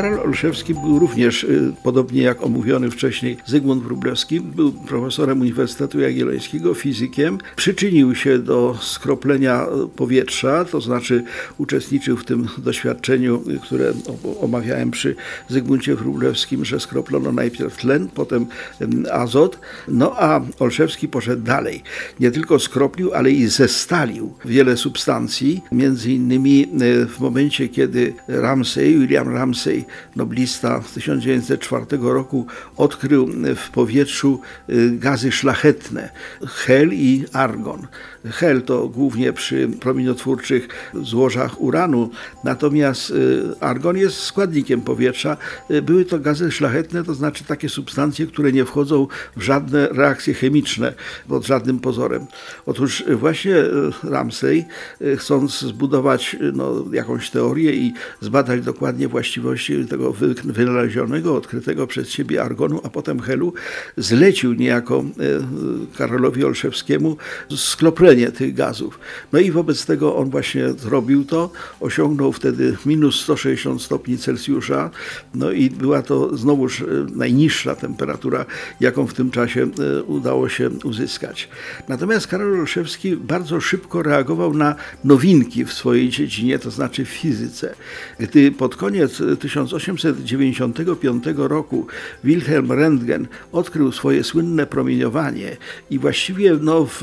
Karol Olszewski był również, y, podobnie jak omówiony wcześniej Zygmunt Wróblewski, był profesorem Uniwersytetu Jagiellońskiego, fizykiem. Przyczynił się do skroplenia y, powietrza, to znaczy uczestniczył w tym doświadczeniu, y, które omawiałem przy Zygmuncie Wróblewskim, że skroplono najpierw tlen, potem azot. No a Olszewski poszedł dalej. Nie tylko skroplił, ale i zestalił wiele substancji, między innymi w momencie, kiedy Ramsey, William Ramsey, noblista z 1904 roku, odkrył w powietrzu y, gazy szlachetne, hel i argon. Hel to głównie przy promieniotwórczych złożach uranu, natomiast y, argon jest składnikiem powietrza. Y, Były to gazy szlachetne, to znaczy takie substancje, które nie wchodzą w żadne reakcje chemiczne pod żadnym pozorem. Otóż właśnie Ramsey, chcąc zbudować no, jakąś teorię i zbadać dokładnie właściwości tego wy- wynalezionego, odkrytego przez siebie argonu, a potem helu, zlecił niejako y, Karolowi Olszewskiemu skroplenie tych gazów. No i wobec tego on właśnie zrobił to, osiągnął wtedy minus 160 stopni Celsjusza, no i była to znowuż y, najniższa temperatura, jaką w tym czasie y, udało się uzyskać. Natomiast Karol Olszewski bardzo szybko reagował na nowinki w swojej dziedzinie, to znaczy w fizyce. Gdy pod koniec y, 1895 roku Wilhelm Röntgen odkrył swoje słynne promieniowanie i właściwie no, w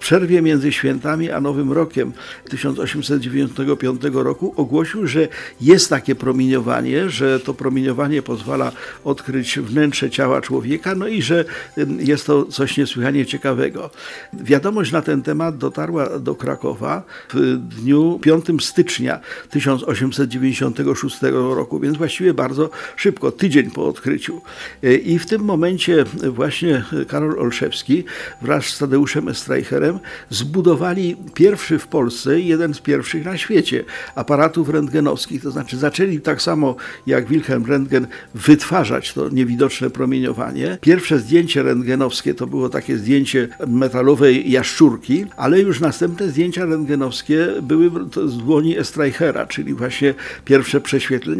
przerwie między świętami a Nowym Rokiem 1895 roku ogłosił, że jest takie promieniowanie, że to promieniowanie pozwala odkryć wnętrze ciała człowieka, no i że jest to coś niesłychanie ciekawego. Wiadomość na ten temat dotarła do Krakowa w dniu 5 stycznia 1896 roku, więc właściwie bardzo szybko, tydzień po odkryciu. Y, I w tym momencie właśnie Karol Olszewski wraz z Tadeuszem Estreicherem zbudowali pierwszy w Polsce, i jeden z pierwszych na świecie aparatów rentgenowskich. To znaczy zaczęli tak samo jak Wilhelm Röntgen wytwarzać to niewidoczne promieniowanie. Pierwsze zdjęcie rentgenowskie to było takie zdjęcie metalowej jaszczurki, ale już następne zdjęcia rentgenowskie były z dłoni Estreichera, czyli właśnie pierwsze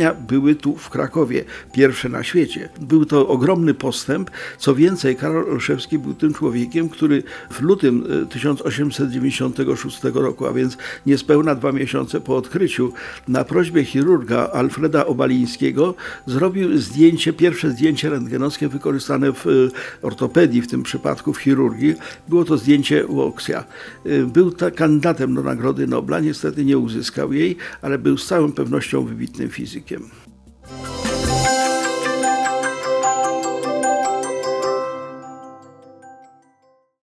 prześwietlenia były tu w Krakowie, pierwsze na świecie. Był to ogromny postęp. Co więcej, Karol Olszewski był tym człowiekiem, który w lutym e, 1896 roku, a więc niespełna dwa miesiące po odkryciu, na prośbę chirurga Alfreda Obalińskiego zrobił zdjęcie, pierwsze zdjęcie rentgenowskie wykorzystane w e, ortopedii, w tym przypadku w chirurgii. Było to zdjęcie Woxia. E, Był kandydatem do Nagrody Nobla, niestety nie uzyskał jej, ale był z całą pewnością wybitnym fizykiem. him.